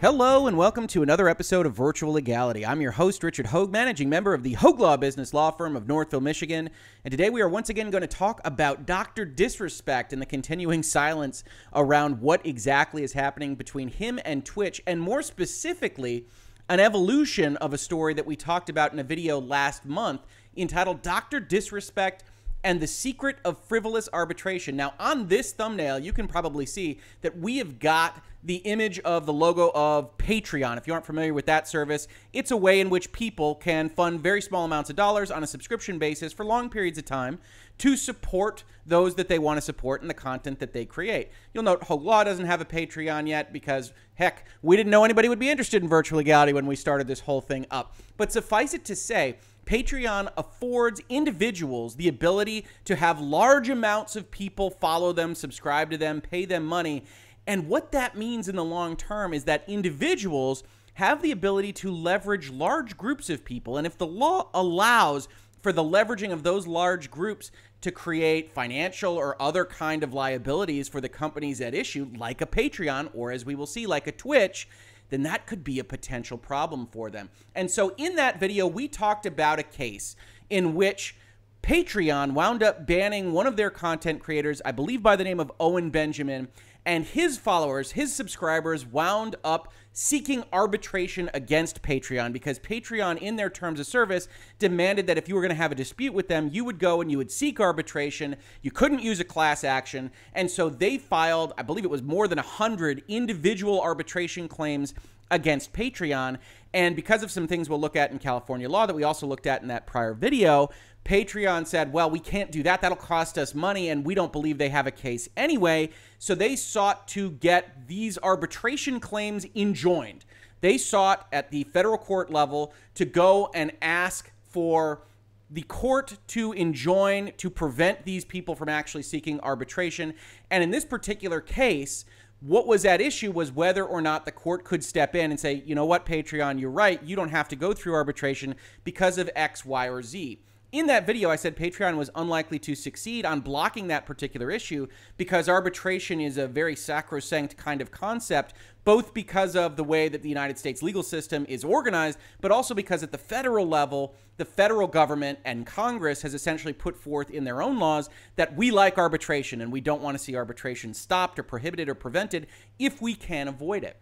Hello and welcome to another episode of Virtual Legality. I'm your host, Richard Hoeg, managing member of the Hoeg Law Business Law Firm of Northville, Michigan. And today we are once again going to talk about Dr. Disrespect and the continuing silence around what exactly is happening between him and Twitch, and more specifically, an evolution of a story that we talked about in a video last month entitled Dr. Disrespect and the secret of frivolous arbitration. Now, on this thumbnail, you can probably see that we have got the image of the logo of Patreon. If you aren't familiar with that service, it's a way in which people can fund very small amounts of dollars on a subscription basis for long periods of time to support those that they want to support and the content that they create. You'll note Hoeg Law doesn't have a Patreon yet because, heck, we didn't know anybody would be interested in virtual legality when we started this whole thing up. But suffice it to say, Patreon affords individuals the ability to have large amounts of people follow them, subscribe to them, pay them money. And what that means in the long term is that individuals have the ability to leverage large groups of people. And if the law allows for the leveraging of those large groups to create financial or other kind of liabilities for the companies at issue, like a Patreon, or as we will see, like a Twitch, then that could be a potential problem for them. And so in that video, we talked about a case in which Patreon wound up banning one of their content creators, I believe by the name of Owen Benjamin, and his followers, his subscribers, wound up seeking arbitration against Patreon because Patreon, in their terms of service, demanded that if you were going to have a dispute with them, you would go and you would seek arbitration. You couldn't use a class action. And so they filed, I believe it was more than 100 individual arbitration claims against Patreon. And because of some things we'll look at in California law that we also looked at in that prior video, Patreon said, well, we can't do that. That'll cost us money, and we don't believe they have a case anyway. So they sought to get these arbitration claims enjoined. They sought at the federal court level to go and ask for the court to enjoin to prevent these people from actually seeking arbitration. And in this particular case, what was at issue was whether or not the court could step in and say, you know what, Patreon, you're right. You don't have to go through arbitration because of X, Y, or Z in that video, I said Patreon was unlikely to succeed on blocking that particular issue because arbitration is a very sacrosanct kind of concept, both because of the way that the United States legal system is organized, but also because at the federal level, the federal government and Congress has essentially put forth in their own laws that we like arbitration and we don't want to see arbitration stopped or prohibited or prevented if we can avoid it.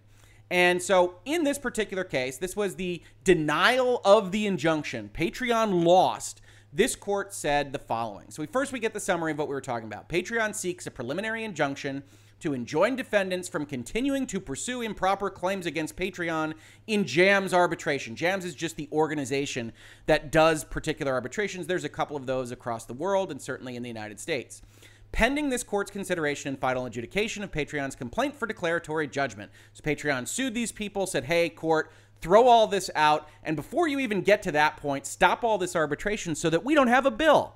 And so, in this particular case, this was the denial of the injunction. Patreon lost this court said the following. So we first we get the summary of what we were talking about. Patreon seeks a preliminary injunction to enjoin defendants from continuing to pursue improper claims against Patreon in JAMS arbitration. JAMS is just the organization that does particular arbitrations. There's a couple of those across the world and certainly in the United States. Pending this court's consideration and final adjudication of Patreon's complaint for declaratory judgment. So Patreon sued these people, said, hey, court, throw all this out, and before you even get to that point, stop all this arbitration so that we don't have a bill.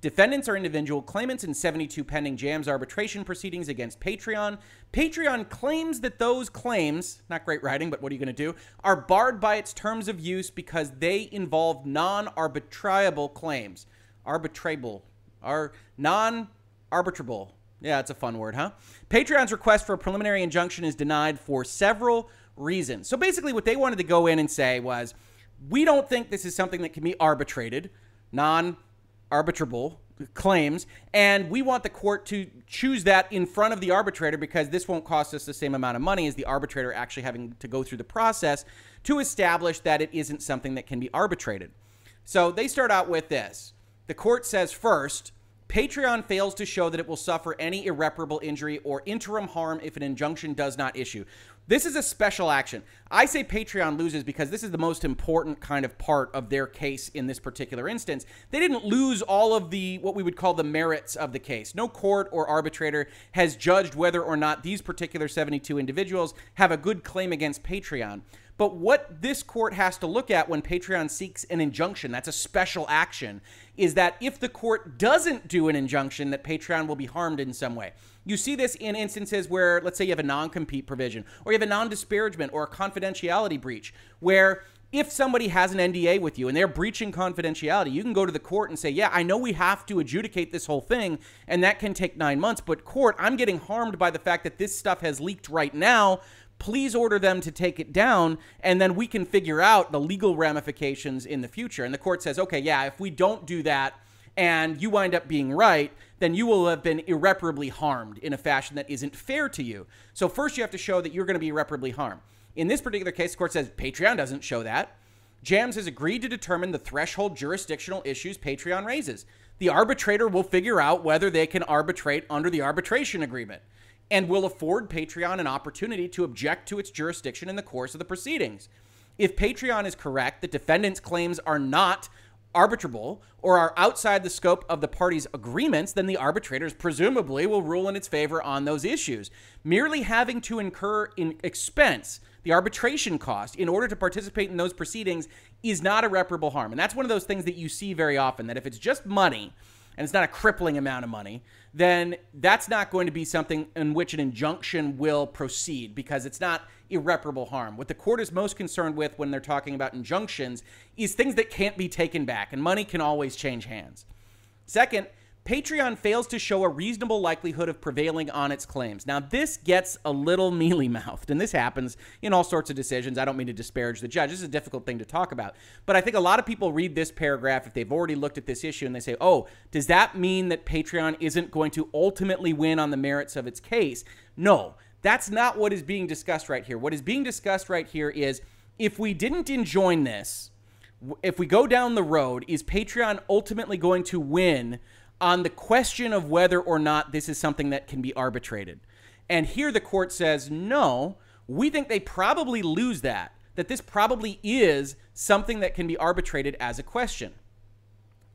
Defendants are individual claimants in 72 pending JAMS arbitration proceedings against Patreon. Patreon claims that those claims, not great writing, but what are you going to do, are barred by its terms of use because they involve non arbitrable claims. Arbitrable. Are non arbitrable. Yeah, it's a fun word, huh? Patreon's request for a preliminary injunction is denied for several reasons. So basically, what they wanted to go in and say was, we don't think this is something that can be arbitrated, non arbitrable claims, and we want the court to choose that in front of the arbitrator because this won't cost us the same amount of money as the arbitrator actually having to go through the process to establish that it isn't something that can be arbitrated. So they start out with this. The court says first, Patreon fails to show that it will suffer any irreparable injury or interim harm if an injunction does not issue. This is a special action. I say Patreon loses because this is the most important kind of part of their case in this particular instance. They didn't lose all of the what we would call the merits of the case. No court or arbitrator has judged whether or not these particular 72 individuals have a good claim against Patreon. But what this court has to look at when Patreon seeks an injunction, that's a special action, is that if the court doesn't do an injunction, that Patreon will be harmed in some way. You see this in instances where, let's say, you have a non compete provision, or you have a non disparagement or a confidentiality breach, where if somebody has an NDA with you and they're breaching confidentiality, you can go to the court and say, Yeah, I know we have to adjudicate this whole thing, and that can take nine months, but court, I'm getting harmed by the fact that this stuff has leaked right now please order them to take it down, and then we can figure out the legal ramifications in the future. And the court says, okay, yeah, if we don't do that and you wind up being right, then you will have been irreparably harmed in a fashion that isn't fair to you. So, first, you have to show that you're going to be irreparably harmed. In this particular case, the court says Patreon doesn't show that. JAMS has agreed to determine the threshold jurisdictional issues Patreon raises. The arbitrator will figure out whether they can arbitrate under the arbitration agreement and will afford Patreon an opportunity to object to its jurisdiction in the course of the proceedings. If Patreon is correct that defendants' claims are not arbitrable or are outside the scope of the parties' agreements, then the arbitrators presumably will rule in its favor on those issues. Merely having to incur in expense the arbitration cost in order to participate in those proceedings is not irreparable harm. And that's one of those things that you see very often that if it's just money and it's not a crippling amount of money, then that's not going to be something in which an injunction will proceed because it's not irreparable harm. What the court is most concerned with when they're talking about injunctions is things that can't be taken back, and money can always change hands. Second, Patreon fails to show a reasonable likelihood of prevailing on its claims. Now, this gets a little mealy mouthed, and this happens in all sorts of decisions. I don't mean to disparage the judge. This is a difficult thing to talk about. But I think a lot of people read this paragraph if they've already looked at this issue and they say, oh, does that mean that Patreon isn't going to ultimately win on the merits of its case? No, that's not what is being discussed right here. What is being discussed right here is if we didn't enjoin this, if we go down the road, is Patreon ultimately going to win? On the question of whether or not this is something that can be arbitrated. And here the court says, no, we think they probably lose that, that this probably is something that can be arbitrated as a question.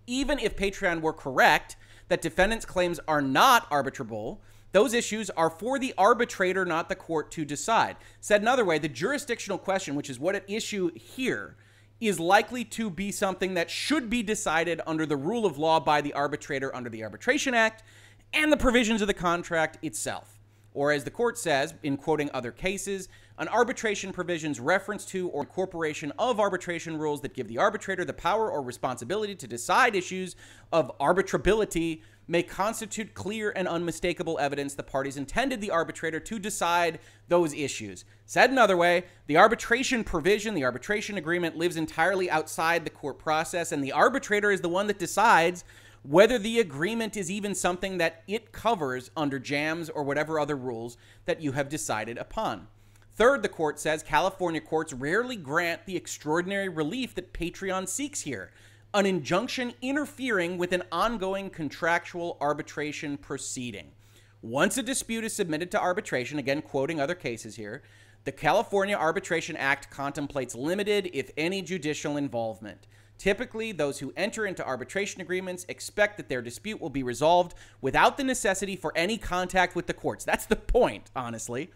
Even if Patreon were correct that defendants' claims are not arbitrable, those issues are for the arbitrator, not the court, to decide. Said another way, the jurisdictional question, which is what at issue here, is likely to be something that should be decided under the rule of law by the arbitrator under the Arbitration Act and the provisions of the contract itself. Or, as the court says, in quoting other cases, an arbitration provision's reference to or incorporation of arbitration rules that give the arbitrator the power or responsibility to decide issues of arbitrability may constitute clear and unmistakable evidence the parties intended the arbitrator to decide those issues. Said another way, the arbitration provision, the arbitration agreement lives entirely outside the court process, and the arbitrator is the one that decides whether the agreement is even something that it covers under JAMS or whatever other rules that you have decided upon. Third, the court says California courts rarely grant the extraordinary relief that Patreon seeks here an injunction interfering with an ongoing contractual arbitration proceeding. Once a dispute is submitted to arbitration, again, quoting other cases here, the California Arbitration Act contemplates limited, if any, judicial involvement. Typically, those who enter into arbitration agreements expect that their dispute will be resolved without the necessity for any contact with the courts. That's the point, honestly.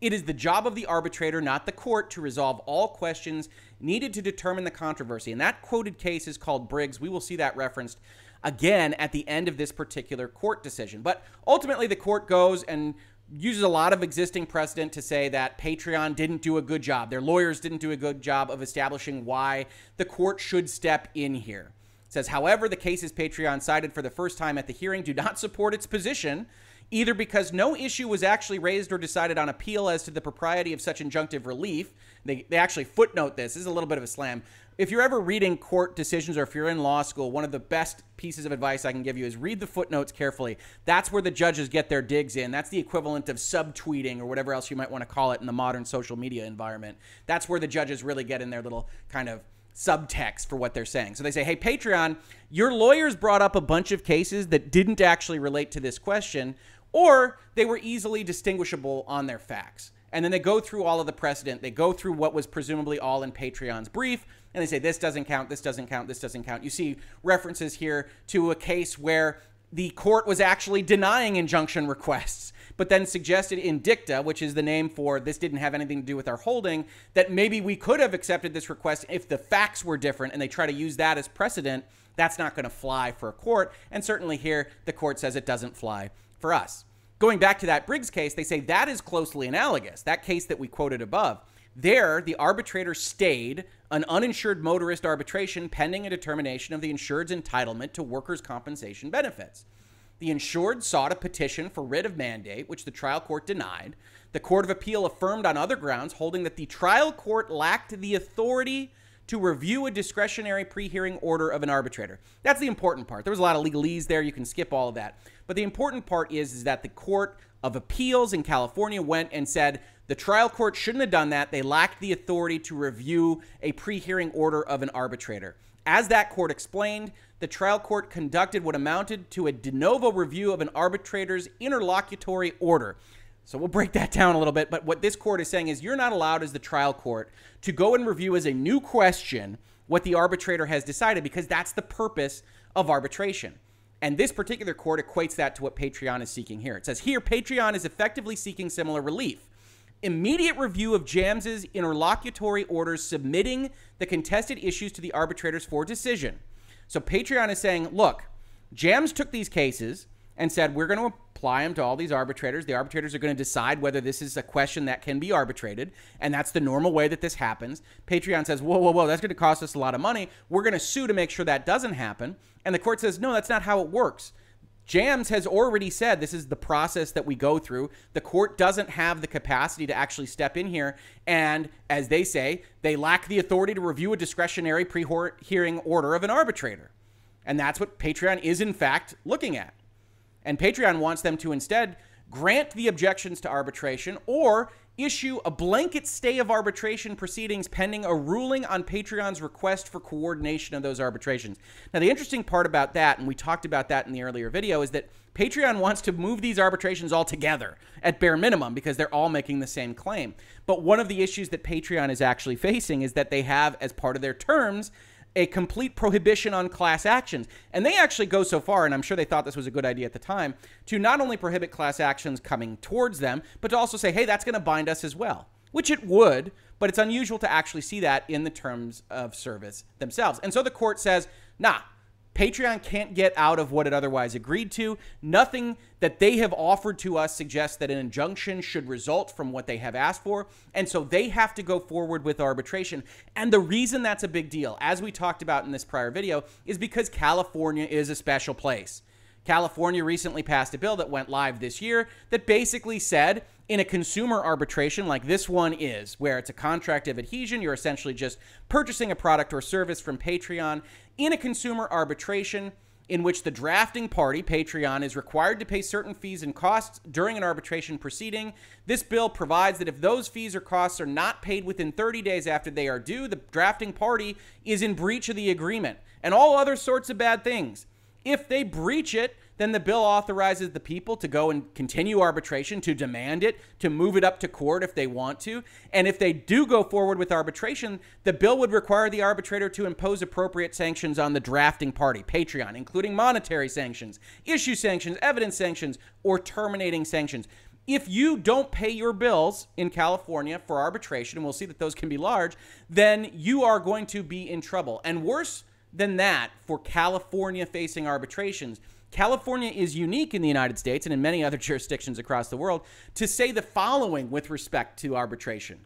It is the job of the arbitrator, not the court, to resolve all questions needed to determine the controversy. And that quoted case is called Briggs. We will see that referenced again at the end of this particular court decision. But ultimately, the court goes and uses a lot of existing precedent to say that Patreon didn't do a good job. Their lawyers didn't do a good job of establishing why the court should step in here. Says, however, the cases Patreon cited for the first time at the hearing do not support its position either because no issue was actually raised or decided on appeal as to the propriety of such injunctive relief. They, they actually footnote this. This is a little bit of a slam. If you're ever reading court decisions or if you're in law school, one of the best pieces of advice I can give you is read the footnotes carefully. That's where the judges get their digs in. That's the equivalent of subtweeting or whatever else you might want to call it in the modern social media environment. That's where the judges really get in their little kind of subtext for what they're saying. So they say, hey, Patreon, your lawyers brought up a bunch of cases that didn't actually relate to this question or they were easily distinguishable on their facts. And then they go through all of the precedent. They go through what was presumably all in Patreon's brief, and they say, this doesn't count, this doesn't count, this doesn't count. You see references here to a case where the court was actually denying injunction requests, but then suggested in dicta, which is the name for this didn't have anything to do with our holding, that maybe we could have accepted this request if the facts were different, and they try to use that as precedent. That's not going to fly for a court. And certainly here, the court says it doesn't fly for us. Going back to that Briggs case, they say that is closely analogous. That case that we quoted above. There, the arbitrator stayed an uninsured motorist arbitration pending a determination of the insured's entitlement to workers' compensation benefits. The insured sought a petition for writ of mandate, which the trial court denied. The Court of Appeal affirmed on other grounds, holding that the trial court lacked the authority to review a discretionary pre hearing order of an arbitrator. That's the important part. There was a lot of legalese there. You can skip all of that. But the important part is, is that the Court of Appeals in California went and said the trial court shouldn't have done that. They lacked the authority to review a pre hearing order of an arbitrator. As that court explained, the trial court conducted what amounted to a de novo review of an arbitrator's interlocutory order. So we'll break that down a little bit. But what this court is saying is you're not allowed as the trial court to go and review as a new question what the arbitrator has decided because that's the purpose of arbitration. And this particular court equates that to what Patreon is seeking here. It says here Patreon is effectively seeking similar relief. Immediate review of JAMS's interlocutory orders submitting the contested issues to the arbitrators for decision. So Patreon is saying, look, JAMS took these cases and said, we're going to apply them to all these arbitrators. The arbitrators are going to decide whether this is a question that can be arbitrated. And that's the normal way that this happens. Patreon says, whoa, whoa, whoa, that's going to cost us a lot of money. We're going to sue to make sure that doesn't happen. And the court says, no, that's not how it works. JAMS has already said this is the process that we go through. The court doesn't have the capacity to actually step in here. And as they say, they lack the authority to review a discretionary pre hearing order of an arbitrator. And that's what Patreon is, in fact, looking at. And Patreon wants them to instead grant the objections to arbitration or issue a blanket stay of arbitration proceedings pending a ruling on Patreon's request for coordination of those arbitrations. Now, the interesting part about that, and we talked about that in the earlier video, is that Patreon wants to move these arbitrations all together at bare minimum because they're all making the same claim. But one of the issues that Patreon is actually facing is that they have, as part of their terms, a complete prohibition on class actions. And they actually go so far, and I'm sure they thought this was a good idea at the time, to not only prohibit class actions coming towards them, but to also say, hey, that's going to bind us as well, which it would, but it's unusual to actually see that in the terms of service themselves. And so the court says, nah, Patreon can't get out of what it otherwise agreed to. Nothing that they have offered to us suggests that an injunction should result from what they have asked for. And so they have to go forward with arbitration. And the reason that's a big deal, as we talked about in this prior video, is because California is a special place. California recently passed a bill that went live this year that basically said in a consumer arbitration like this one is, where it's a contract of adhesion, you're essentially just purchasing a product or service from Patreon. In a consumer arbitration, in which the drafting party, Patreon, is required to pay certain fees and costs during an arbitration proceeding. This bill provides that if those fees or costs are not paid within 30 days after they are due, the drafting party is in breach of the agreement and all other sorts of bad things. If they breach it, then the bill authorizes the people to go and continue arbitration, to demand it, to move it up to court if they want to. And if they do go forward with arbitration, the bill would require the arbitrator to impose appropriate sanctions on the drafting party, Patreon, including monetary sanctions, issue sanctions, evidence sanctions, or terminating sanctions. If you don't pay your bills in California for arbitration, and we'll see that those can be large, then you are going to be in trouble. And worse than that, for California facing arbitrations, California is unique in the United States and in many other jurisdictions across the world to say the following with respect to arbitration.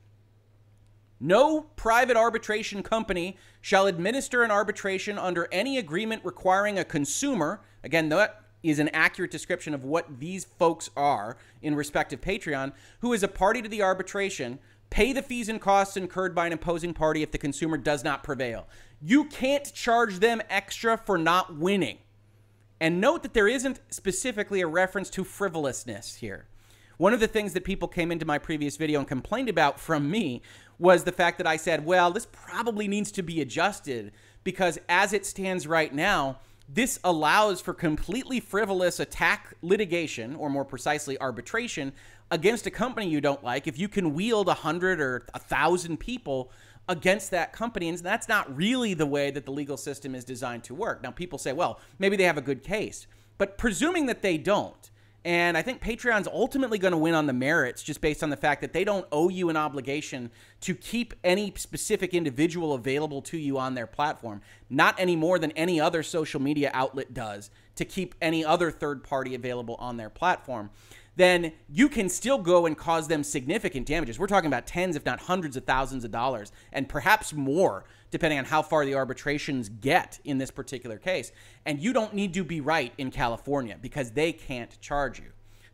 No private arbitration company shall administer an arbitration under any agreement requiring a consumer, again, that is an accurate description of what these folks are in respect of Patreon, who is a party to the arbitration, pay the fees and costs incurred by an opposing party if the consumer does not prevail. You can't charge them extra for not winning. And note that there isn't specifically a reference to frivolousness here. One of the things that people came into my previous video and complained about from me was the fact that I said, well, this probably needs to be adjusted because as it stands right now, this allows for completely frivolous attack litigation, or more precisely, arbitration against a company you don't like if you can wield a hundred or a thousand people against that company. And that's not really the way that the legal system is designed to work. Now, people say, well, maybe they have a good case. But presuming that they don't, and I think Patreon's ultimately going to win on the merits just based on the fact that they don't owe you an obligation to keep any specific individual available to you on their platform, not any more than any other social media outlet does to keep any other third party available on their platform then you can still go and cause them significant damages. We're talking about tens, if not hundreds of thousands of dollars, and perhaps more, depending on how far the arbitrations get in this particular case. And you don't need to be right in California because they can't charge you.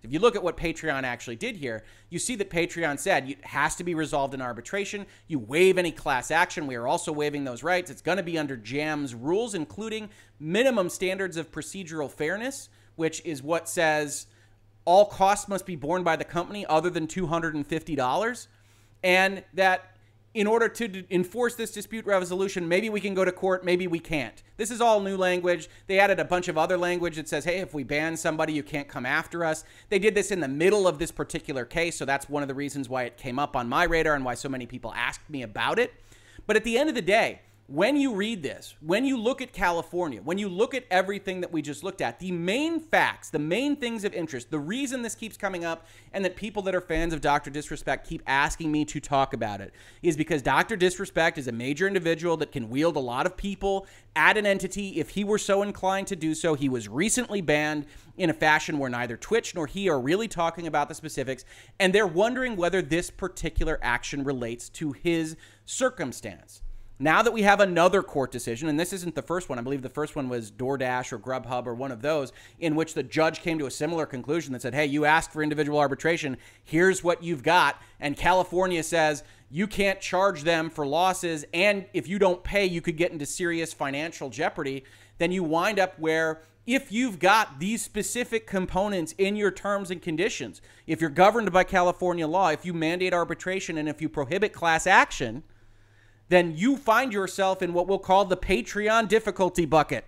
If you look at what Patreon actually did here, you see that Patreon said it has to be resolved in arbitration. You waive any class action. We are also waiving those rights. It's going to be under JAM's rules, including minimum standards of procedural fairness, which is what says all costs must be borne by the company other than $250 and that in order to enforce this dispute resolution, maybe we can go to court, maybe we can't. This is all new language. They added a bunch of other language that says, hey, if we ban somebody, you can't come after us. They did this in the middle of this particular case, so that's one of the reasons why it came up on my radar and why so many people asked me about it. But at the end of the day, when you read this, when you look at California, when you look at everything that we just looked at, the main facts, the main things of interest, the reason this keeps coming up and that people that are fans of Dr. Disrespect keep asking me to talk about it is because Dr. Disrespect is a major individual that can wield a lot of people at an entity if he were so inclined to do so. He was recently banned in a fashion where neither Twitch nor he are really talking about the specifics, and they're wondering whether this particular action relates to his circumstance. Now that we have another court decision, and this isn't the first one, I believe the first one was DoorDash or Grubhub or one of those, in which the judge came to a similar conclusion that said, hey, you asked for individual arbitration, here's what you've got. And California says you can't charge them for losses, and if you don't pay, you could get into serious financial jeopardy. Then you wind up where if you've got these specific components in your terms and conditions, if you're governed by California law, if you mandate arbitration, and if you prohibit class action, then you find yourself in what we'll call the Patreon difficulty bucket.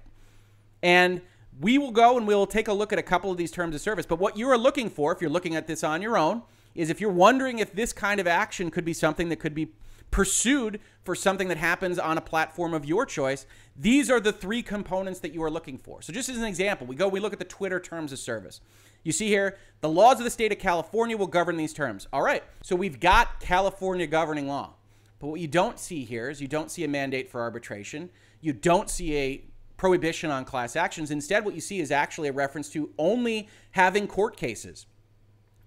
And we will go and we will take a look at a couple of these terms of service. But what you are looking for, if you're looking at this on your own, is if you're wondering if this kind of action could be something that could be pursued for something that happens on a platform of your choice, these are the three components that you are looking for. So, just as an example, we go, we look at the Twitter terms of service. You see here, the laws of the state of California will govern these terms. All right, so we've got California governing law. But what you don't see here is you don't see a mandate for arbitration. You don't see a prohibition on class actions. Instead, what you see is actually a reference to only having court cases.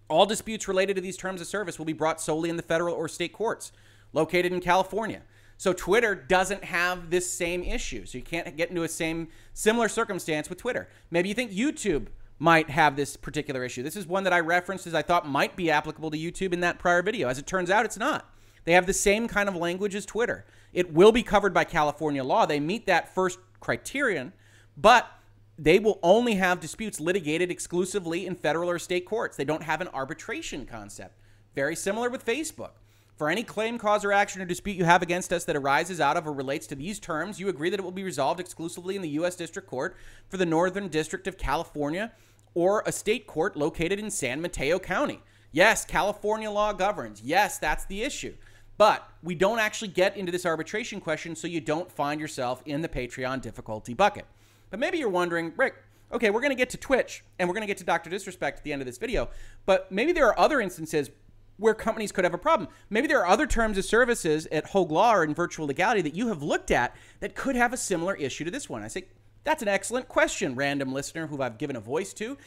All disputes related to these terms of service will be brought solely in the federal or state courts located in California. So Twitter doesn't have this same issue. So you can't get into a same similar circumstance with Twitter. Maybe you think YouTube might have this particular issue. This is one that I referenced as I thought might be applicable to YouTube in that prior video. As it turns out, it's not. They have the same kind of language as Twitter. It will be covered by California law. They meet that first criterion, but they will only have disputes litigated exclusively in federal or state courts. They don't have an arbitration concept. Very similar with Facebook. For any claim, cause, or action or dispute you have against us that arises out of or relates to these terms, you agree that it will be resolved exclusively in the U.S. District Court for the Northern District of California or a state court located in San Mateo County. Yes, California law governs. Yes, that's the issue. But we don't actually get into this arbitration question, so you don't find yourself in the Patreon difficulty bucket. But maybe you're wondering, Rick, okay, we're going to get to Twitch and we're going to get to Dr. Disrespect at the end of this video, but maybe there are other instances where companies could have a problem. Maybe there are other terms of services at Hoeg Law or in virtual legality that you have looked at that could have a similar issue to this one. I say, that's an excellent question, random listener who I've given a voice to.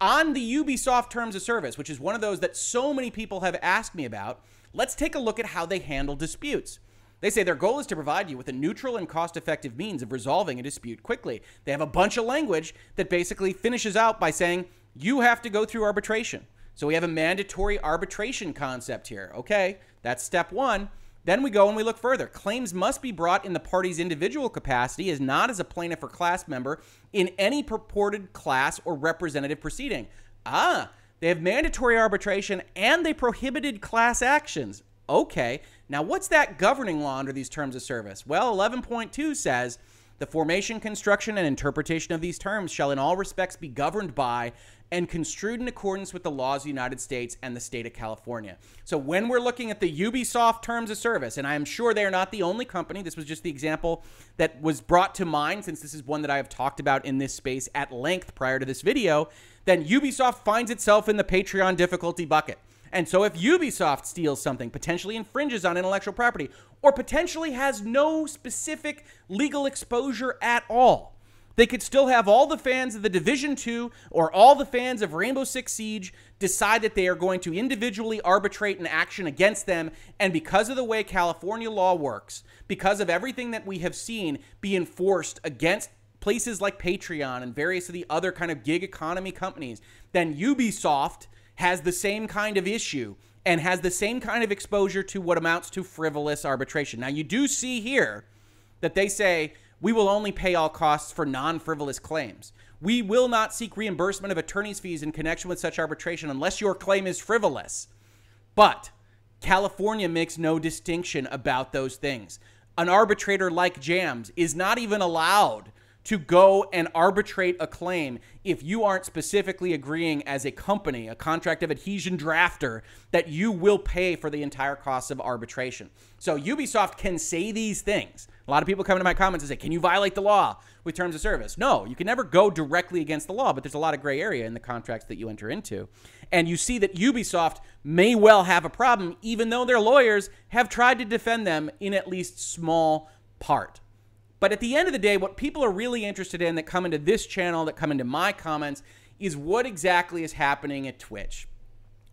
On the Ubisoft terms of service, which is one of those that so many people have asked me about, Let's take a look at how they handle disputes. They say their goal is to provide you with a neutral and cost effective means of resolving a dispute quickly. They have a bunch of language that basically finishes out by saying you have to go through arbitration. So we have a mandatory arbitration concept here. Okay, that's step one. Then we go and we look further. Claims must be brought in the party's individual capacity as not as a plaintiff or class member in any purported class or representative proceeding. Ah, they have mandatory arbitration and they prohibited class actions. Okay, now what's that governing law under these terms of service? Well, 11.2 says the formation, construction, and interpretation of these terms shall in all respects be governed by and construed in accordance with the laws of the United States and the state of California. So when we're looking at the Ubisoft terms of service, and I am sure they are not the only company, this was just the example that was brought to mind since this is one that I have talked about in this space at length prior to this video, then Ubisoft finds itself in the Patreon difficulty bucket. And so if Ubisoft steals something, potentially infringes on intellectual property, or potentially has no specific legal exposure at all, They could still have all the fans of the Division 2 or all the fans of Rainbow Six Siege decide that they are going to individually arbitrate an action against them. And because of the way California law works, because of everything that we have seen be enforced against places like Patreon and various of the other kind of gig economy companies, then Ubisoft has the same kind of issue and has the same kind of exposure to what amounts to frivolous arbitration. Now, you do see here that they say we will only pay all costs for non frivolous claims. We will not seek reimbursement of attorney's fees in connection with such arbitration unless your claim is frivolous. But California makes no distinction about those things. An arbitrator like Jams is not even allowed to go and arbitrate a claim if you aren't specifically agreeing as a company, a contract of adhesion drafter, that you will pay for the entire cost of arbitration. So Ubisoft can say these things. A lot of people come into my comments and say, Can you violate the law with terms of service? No, you can never go directly against the law, but there's a lot of gray area in the contracts that you enter into. And you see that Ubisoft may well have a problem, even though their lawyers have tried to defend them in at least small part. But at the end of the day, what people are really interested in that come into this channel, that come into my comments, is what exactly is happening at Twitch.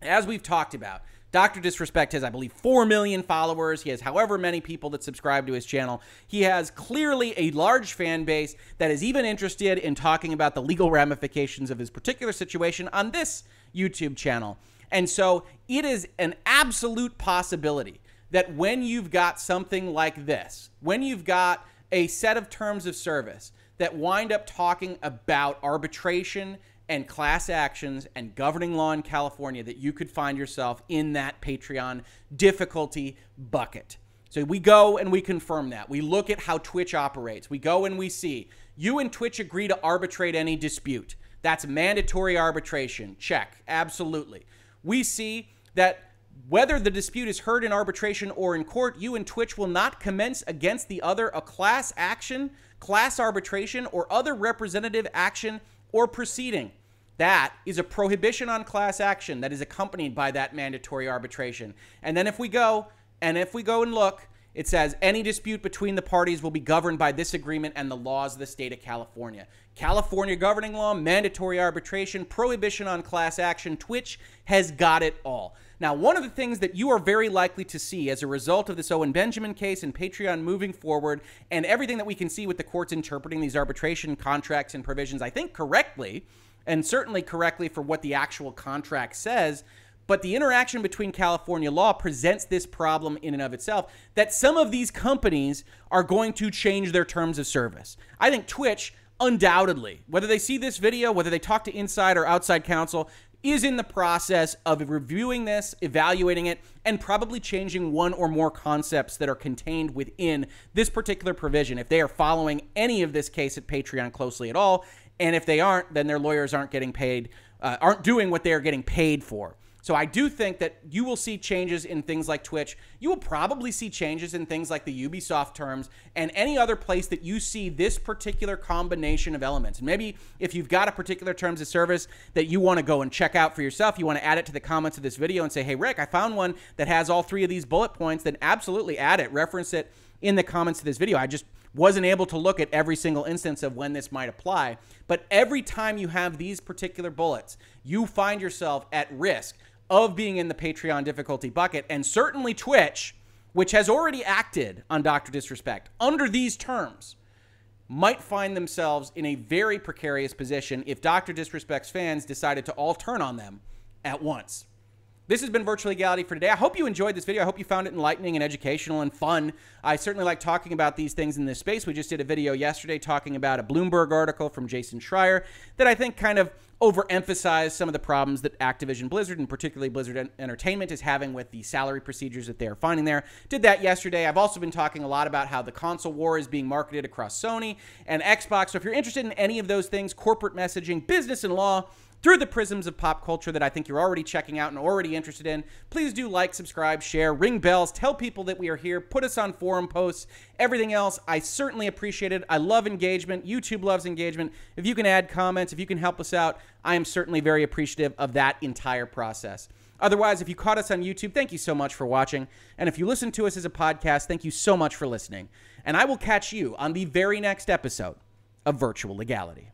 As we've talked about, Dr. Disrespect has, I believe, 4 million followers. He has however many people that subscribe to his channel. He has clearly a large fan base that is even interested in talking about the legal ramifications of his particular situation on this YouTube channel. And so it is an absolute possibility that when you've got something like this, when you've got a set of terms of service that wind up talking about arbitration and class actions and governing law in California that you could find yourself in that Patreon difficulty bucket. So we go and we confirm that. We look at how Twitch operates. We go and we see you and Twitch agree to arbitrate any dispute. That's mandatory arbitration. Check. Absolutely. We see that whether the dispute is heard in arbitration or in court, you and Twitch will not commence against the other a class action, class arbitration, or other representative action or proceeding. That is a prohibition on class action that is accompanied by that mandatory arbitration. And then if we go, and if we go and look, it says any dispute between the parties will be governed by this agreement and the laws of the state of California. California governing law, mandatory arbitration, prohibition on class action. Twitch has got it all. Now, one of the things that you are very likely to see as a result of this Owen Benjamin case and Patreon moving forward, and everything that we can see with the courts interpreting these arbitration contracts and provisions, I think correctly, and certainly correctly for what the actual contract says. But the interaction between California law presents this problem in and of itself that some of these companies are going to change their terms of service. I think Twitch undoubtedly, whether they see this video, whether they talk to inside or outside counsel, is in the process of reviewing this, evaluating it, and probably changing one or more concepts that are contained within this particular provision. If they are following any of this case at Patreon closely at all, and if they aren't, then their lawyers aren't getting paid, uh, aren't doing what they are getting paid for. So I do think that you will see changes in things like Twitch. You will probably see changes in things like the Ubisoft terms and any other place that you see this particular combination of elements. And maybe if you've got a particular terms of service that you want to go and check out for yourself, you want to add it to the comments of this video and say, hey, Rick, I found one that has all three of these bullet points, then absolutely add it, reference it in the comments of this video. I just wasn't able to look at every single instance of when this might apply. But every time you have these particular bullets, you find yourself at risk of being in the Patreon difficulty bucket. And certainly Twitch, which has already acted on Dr. Disrespect under these terms, might find themselves in a very precarious position if Dr. Disrespect's fans decided to all turn on them at once. This has been Virtual Legality for today. I hope you enjoyed this video. I hope you found it enlightening and educational and fun. I certainly like talking about these things in this space. We just did a video yesterday talking about a Bloomberg article from Jason Schreier that I think kind of overemphasized some of the problems that Activision Blizzard and particularly Blizzard Entertainment is having with the salary procedures that they're finding there. Did that yesterday. I've also been talking a lot about how the console war is being marketed across Sony and Xbox. So if you're interested in any of those things, corporate messaging, business and law, through the prisms of pop culture that I think you're already checking out and already interested in. Please do like, subscribe, share, ring bells, tell people that we are here, put us on forum posts, everything else. I certainly appreciate it. I love engagement. YouTube loves engagement. If you can add comments, if you can help us out, I am certainly very appreciative of that entire process. Otherwise, if you caught us on YouTube, thank you so much for watching. And if you listen to us as a podcast, thank you so much for listening. And I will catch you on the very next episode of Virtual Legality.